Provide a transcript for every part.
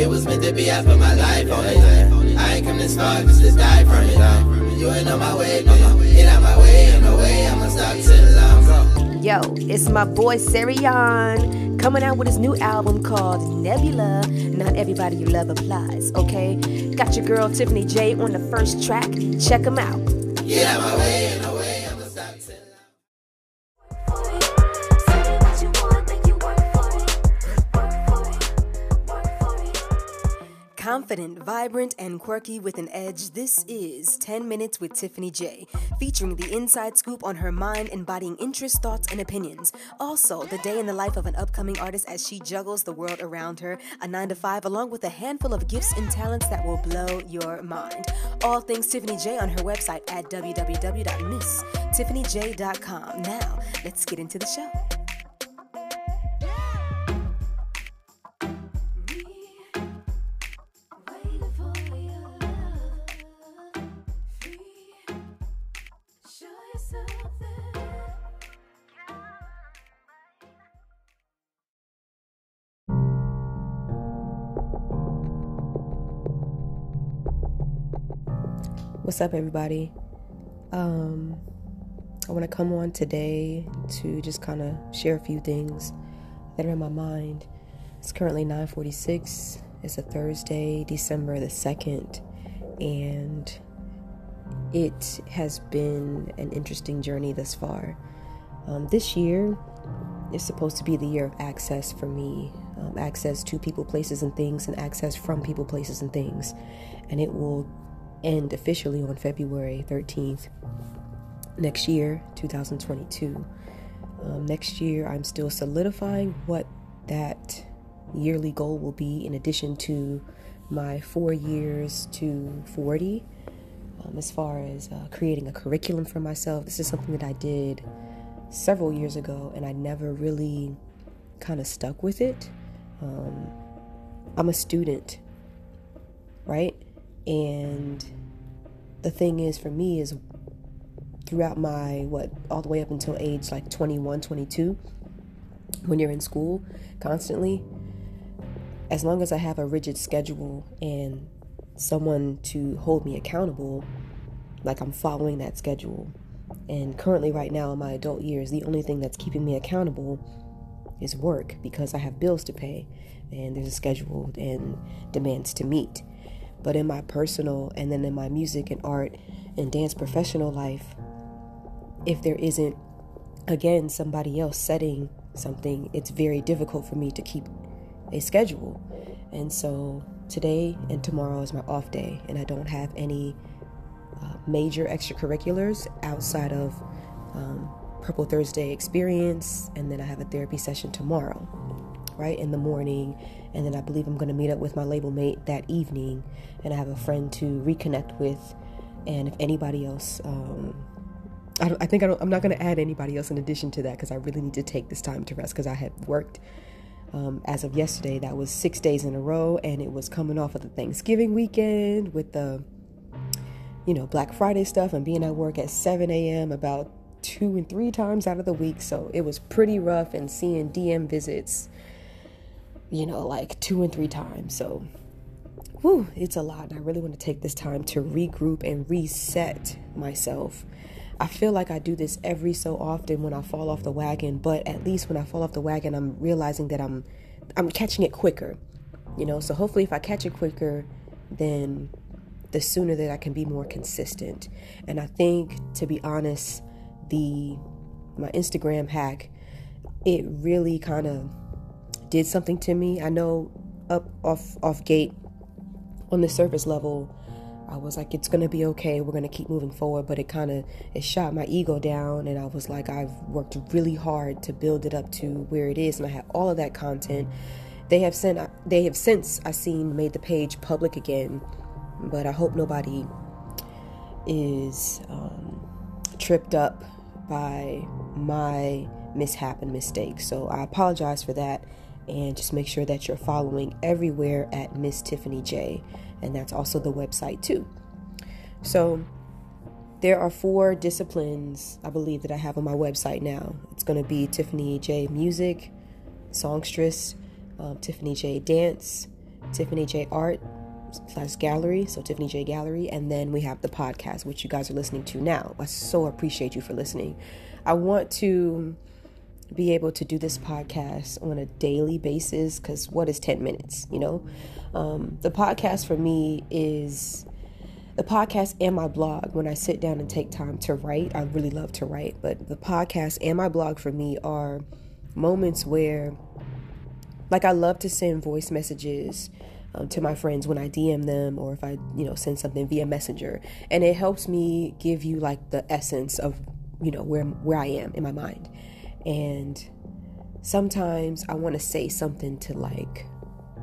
It was meant to be, I put my life on it. I ain't come this far just to die from it. You ain't on my way, nigga. Get out my way, in no way, I'ma stop till I'm Yo, it's my boy Serion coming out with his new album called Nebula. Not everybody you love applies, okay? Got your girl Tiffany J on the first track. Check him out. Get out my way, Confident, vibrant, and quirky with an edge, this is 10 Minutes with Tiffany J, featuring the inside scoop on her mind, embodying interests, thoughts, and opinions. Also, the day in the life of an upcoming artist as she juggles the world around her, a 9 to 5, along with a handful of gifts and talents that will blow your mind. All things Tiffany J on her website at www.misstiffanyj.com. Now, let's get into the show. What's up, everybody? Um, I want to come on today to just kind of share a few things that are in my mind. It's currently 9:46. It's a Thursday, December the 2nd, and it has been an interesting journey thus far. Um, this year is supposed to be the year of access for me um, access to people, places, and things, and access from people, places, and things. And it will end officially on February 13th next year, 2022. Um, next year, I'm still solidifying what that yearly goal will be, in addition to my four years to 40. Um, as far as uh, creating a curriculum for myself, this is something that I did several years ago, and I never really kind of stuck with it. Um, I'm a student, right? And the thing is, for me, is throughout my, what, all the way up until age like 21, 22, when you're in school constantly, as long as I have a rigid schedule and someone to hold me accountable, like I'm following that schedule. And currently, right now, in my adult years, the only thing that's keeping me accountable is work because I have bills to pay and there's a schedule and demands to meet. But in my personal and then in my music and art and dance professional life, if there isn't, again, somebody else setting something, it's very difficult for me to keep a schedule. And so today and tomorrow is my off day, and I don't have any uh, major extracurriculars outside of um, Purple Thursday experience, and then I have a therapy session tomorrow, right in the morning, and then I believe I'm going to meet up with my label mate that evening, and I have a friend to reconnect with, and if anybody else, um, I, I think I I'm not going to add anybody else in addition to that because I really need to take this time to rest because I had worked. Um, as of yesterday, that was six days in a row, and it was coming off of the Thanksgiving weekend with the, you know, Black Friday stuff and being at work at 7 a.m. about two and three times out of the week. So it was pretty rough and seeing DM visits, you know, like two and three times. So, whew, it's a lot. And I really want to take this time to regroup and reset myself. I feel like I do this every so often when I fall off the wagon, but at least when I fall off the wagon, I'm realizing that I'm I'm catching it quicker. You know, so hopefully if I catch it quicker, then the sooner that I can be more consistent. And I think to be honest, the my Instagram hack, it really kind of did something to me. I know up off off gate on the surface level, I was like, it's gonna be okay. We're gonna keep moving forward. But it kind of it shot my ego down, and I was like, I've worked really hard to build it up to where it is, and I had all of that content. They have sent they have since I seen made the page public again, but I hope nobody is um, tripped up by my mishap and mistake. So I apologize for that. And just make sure that you're following everywhere at Miss Tiffany J. And that's also the website too. So there are four disciplines I believe that I have on my website now. It's going to be Tiffany J Music, Songstress, um, Tiffany J Dance, Tiffany J Art slash gallery, so Tiffany J Gallery, and then we have the podcast, which you guys are listening to now. I so appreciate you for listening. I want to be able to do this podcast on a daily basis because what is 10 minutes, you know? Um, the podcast for me is the podcast and my blog. When I sit down and take time to write, I really love to write, but the podcast and my blog for me are moments where, like, I love to send voice messages. Um, to my friends when I DM them or if I, you know, send something via messenger. And it helps me give you like the essence of, you know, where where I am in my mind. And sometimes I want to say something to like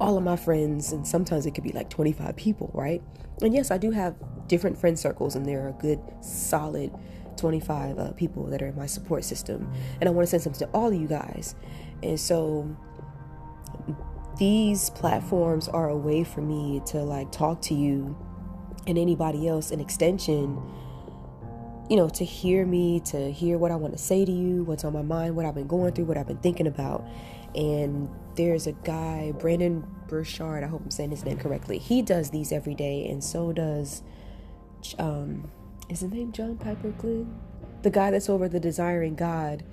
all of my friends, and sometimes it could be like 25 people, right? And yes, I do have different friend circles, and there are a good solid 25 uh, people that are in my support system. And I want to send something to all of you guys. And so these platforms are a way for me to like talk to you and anybody else, an extension you know, to hear me, to hear what I want to say to you, what's on my mind, what I've been going through, what I've been thinking about. And there's a guy, Brendon Burchard, I hope I'm saying his name correctly. He does these every day, and so does, um, is his name John Piper Glynn? The guy that's over the Desiring God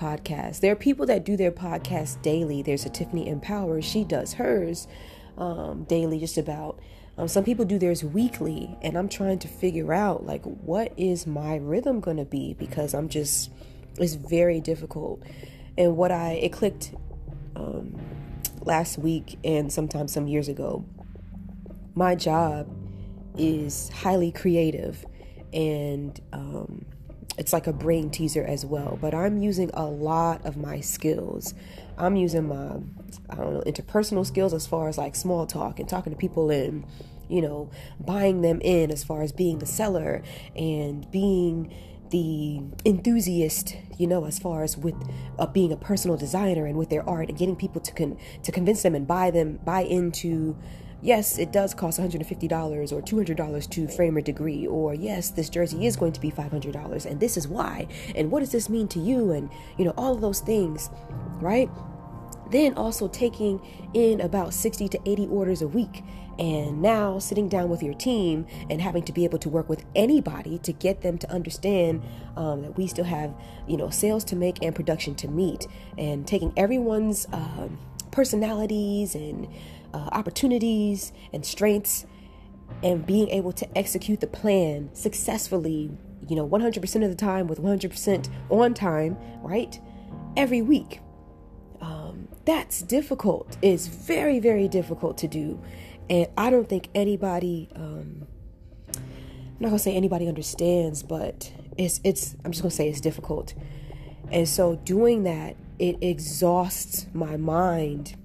podcast. There are people that do their podcast daily. There's a Tiffany Empower, she does hers um, daily, just about um, some people do theirs weekly, and I'm trying to figure out like what is my rhythm gonna be because I'm just it's very difficult. And what I it clicked um, last week and sometimes some years ago. My job is highly creative, and um, it's like a brain teaser as well. But I'm using a lot of my skills. I'm using my I don't know interpersonal skills as far as like small talk and talking to people and you know buying them in as far as being the seller and being the enthusiast, you know, as far as with uh, being a personal designer and with their art and getting people to con- to convince them and buy them buy into yes, it does cost $150 or $200 to frame a degree, or yes, this jersey is going to be $500 and this is why, and what does this mean to you, and you know, all of those things, right? Then also taking in about 60 to 80 orders a week. And now sitting down with your team and having to be able to work with anybody to get them to understand um, that we still have, you know, sales to make and production to meet, and taking everyone's uh, personalities and uh, opportunities and strengths and being able to execute the plan successfully, you know, 100% of the time with 100% on time, right? Every week that's difficult. It's very, very difficult to do. And I don't think anybody, um, I'm not gonna say anybody understands, but it's, it's, I'm just gonna say it's difficult. And so doing that, it exhausts my mind,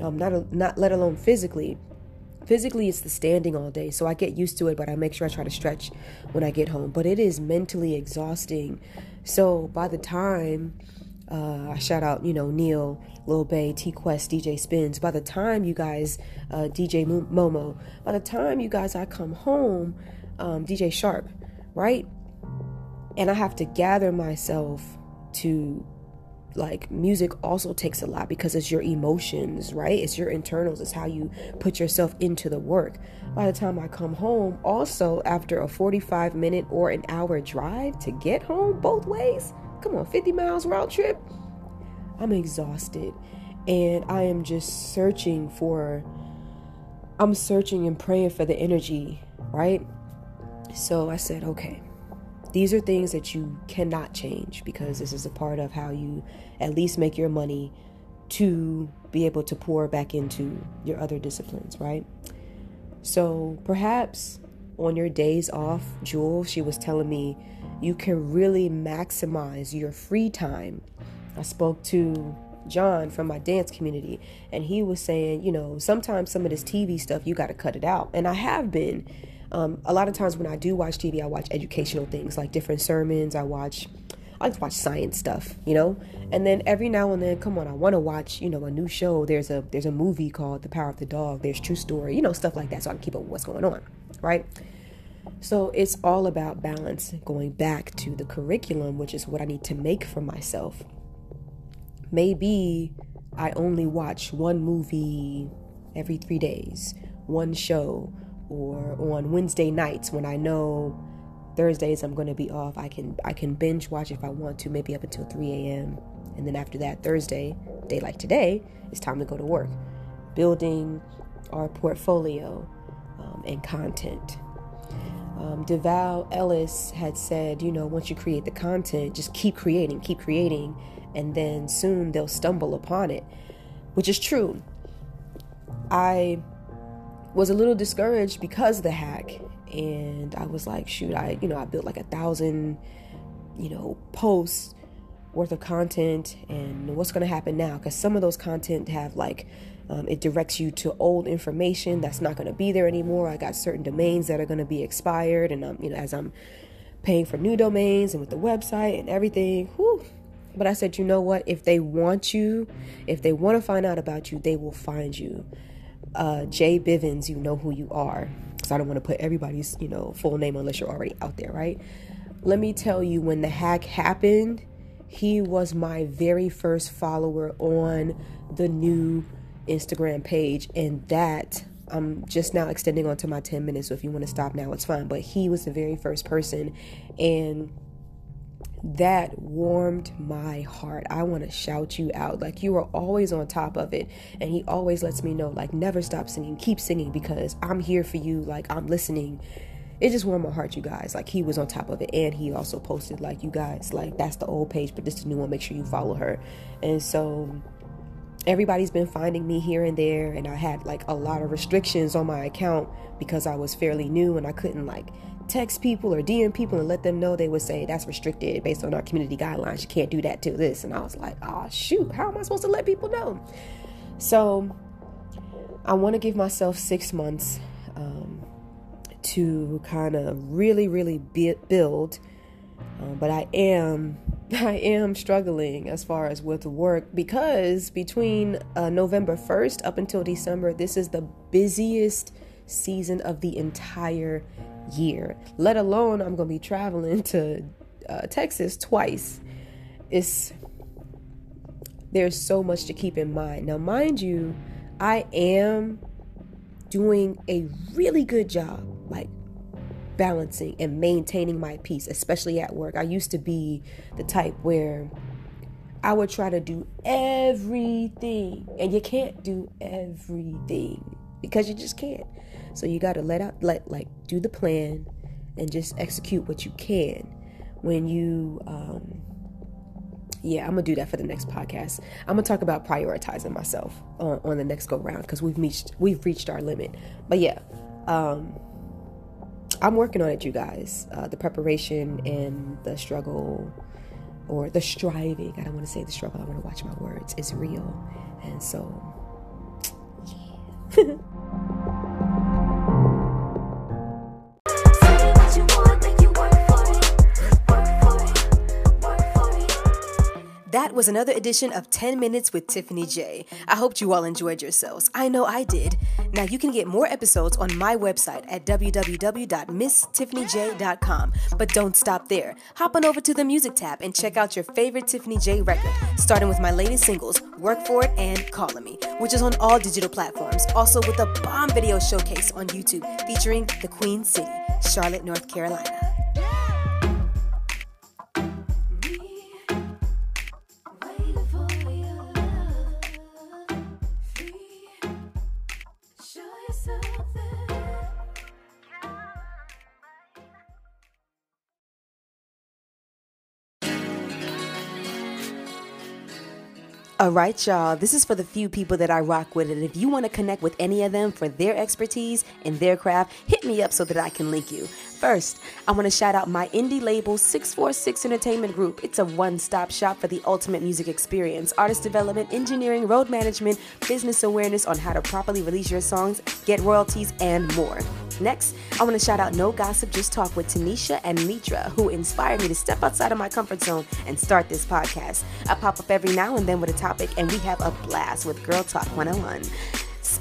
um, not, not let alone physically. Physically, it's the standing all day, so I get used to it, but I make sure I try to stretch when I get home. But it is mentally exhausting. So by the time uh, I shout out, you know, Neil, Lil Bay, T Quest, DJ Spins. By the time you guys, uh, DJ Momo, by the time you guys I come home, um, DJ Sharp, right? And I have to gather myself to like music also takes a lot because it's your emotions, right? It's your internals, it's how you put yourself into the work. By the time I come home, also after a 45 minute or an hour drive to get home both ways, Come on, 50 miles round trip. I'm exhausted and I am just searching for I'm searching and praying for the energy, right? So I said, okay, these are things that you cannot change because this is a part of how you at least make your money to be able to pour back into your other disciplines, right? So perhaps on your days off, Jewel, she was telling me you can really maximize your free time. I spoke to John from my dance community, and he was saying, you know, sometimes some of this TV stuff you got to cut it out. And I have been. Um, a lot of times when I do watch TV, I watch educational things like different sermons. I watch, I like to watch science stuff, you know. And then every now and then, come on, I want to watch, you know, a new show. There's a there's a movie called The Power of the Dog. There's True Story, you know, stuff like that, so I can keep up with what's going on, right? So it's all about balance, going back to the curriculum, which is what I need to make for myself. Maybe I only watch one movie every three days, one show, or on Wednesday nights when I know Thursdays I'm going to be off. I can I can binge watch if I want to, maybe up until 3 a.m. And then after that, Thursday, day like today, it's time to go to work, building our portfolio um, and content. Um, DeVal Ellis had said, you know, once you create the content, just keep creating, keep creating, and then soon they'll stumble upon it, which is true. I was a little discouraged because of the hack, and I was like, shoot, I, you know, I built like a thousand, you know, posts worth of content, and what's going to happen now? Because some of those content have like um, it directs you to old information that's not going to be there anymore. I got certain domains that are going to be expired, and i'm you know, as I'm paying for new domains and with the website and everything, whew. But I said, you know what? If they want you, if they want to find out about you, they will find you. Uh, Jay Bivens, you know who you are. Because I don't want to put everybody's, you know, full name unless you're already out there, right? Let me tell you, when the hack happened, he was my very first follower on the new Instagram page, and that I'm just now extending onto my 10 minutes. So if you want to stop now, it's fine. But he was the very first person, and that warmed my heart. I want to shout you out. Like you are always on top of it. And he always lets me know, like, never stop singing, keep singing because I'm here for you. Like, I'm listening. It just warmed my heart, you guys. Like, he was on top of it. And he also posted, like, you guys, like, that's the old page, but this is the new one. Make sure you follow her. And so everybody's been finding me here and there and i had like a lot of restrictions on my account because i was fairly new and i couldn't like text people or dm people and let them know they would say that's restricted based on our community guidelines. You can't do that to this. And i was like oh shoot. How am i supposed to let people know? So i want to give myself six months um, to kind of really really build um, but i am I am struggling as far as with work because between uh, November 1st up until December, this is the busiest season of the entire year. Let alone, I'm going to be traveling to uh, Texas twice. It's there's so much to keep in mind. Now, mind you, I am doing a really good job, like balancing and maintaining my peace, especially at work. I used to be the type where I would try to do everything, and you can't do everything because you just can't. So you got to let out, let like do the plan, and just execute what you can. When you, um, yeah, I'm gonna do that for the next podcast. I'm gonna talk about prioritizing myself on, on the next go round because we've reached we've reached our limit. But yeah, um, I'm working on it, you guys. Uh, the preparation and the struggle or the striving, I don't want to say the struggle, I want to watch my words, is real. And so, was another edition of 10 Minutes with Tiffany J. I hope you all enjoyed yourselves. I know I did. Now you can get more episodes on my website at www.misstiffanyj.com. But don't stop there. Hop on over to the music tab and check out your favorite Tiffany J record, starting with my latest singles, Work For It and Calling Me, which is on all digital platforms. Also with a bomb video showcase on YouTube featuring the Queen City, Charlotte, North Carolina. All right, y'all. This is for the few people that I rock with. And if you want to connect with any of them for their expertise in their craft, hit me up so that I can link you. First, I want to shout out my indie label 646 Entertainment Group. It's a one stop shop for the ultimate music experience artist development, engineering, road management, business awareness on how to properly release your songs, get royalties, and more. Next, I want to shout out No Gossip, Just Talk with Tanisha and Mitra, who inspired me to step outside of my comfort zone and start this podcast. I pop up every now and then with a topic, and we have a blast with Girl Talk 101.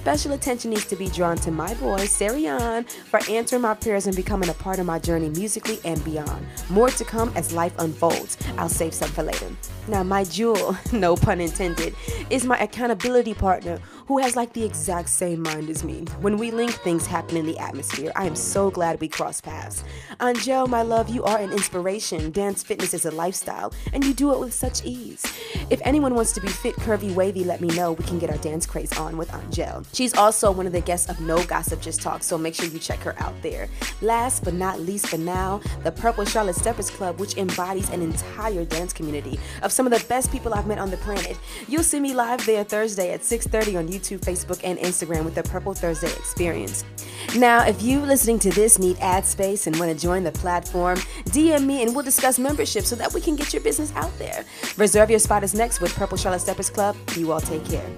Special attention needs to be drawn to my boy, Sarian, for answering my prayers and becoming a part of my journey musically and beyond. More to come as life unfolds. I'll save some for later. Now, my jewel, no pun intended, is my accountability partner who has like the exact same mind as me. When we link, things happen in the atmosphere. I am so glad we crossed paths. Angel, my love, you are an inspiration. Dance fitness is a lifestyle, and you do it with such ease. If anyone wants to be fit, curvy, wavy, let me know. We can get our dance craze on with Angel. She's also one of the guests of No Gossip Just Talk, so make sure you check her out there. Last but not least for now, the Purple Charlotte Steppers Club, which embodies an entire dance community of some of the best people I've met on the planet. You'll see me live there Thursday at 6:30 on YouTube, Facebook, and Instagram with the Purple Thursday Experience. Now, if you listening to this need ad space and want to join the platform, DM me and we'll discuss membership so that we can get your business out there. Reserve your spot is next with Purple Charlotte Steppers Club. You all take care.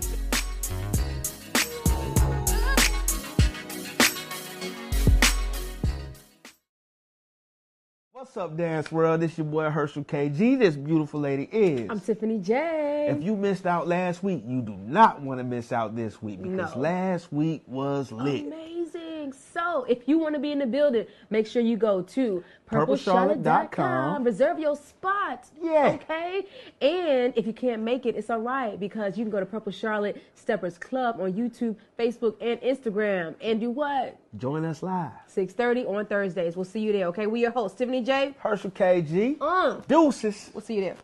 What's up, Dance World? This is your boy Herschel KG. This beautiful lady is. I'm Tiffany J. if you missed out last week, you do not want to miss out this week because No. last week was lit. Amazing. So, if you want to be in the building, make sure you go to PurpleCharlotte.com. Reserve your spot. Yeah. Okay. And if you can't make it, it's all right because you can go to Purple Charlotte Steppers Club on YouTube, Facebook, and Instagram. And do what? Join us live. 6:30 on Thursdays. We'll see you there. Okay. We're your host, Tiffany J. Herschel KG. Uh, Deuces. we'll see you there.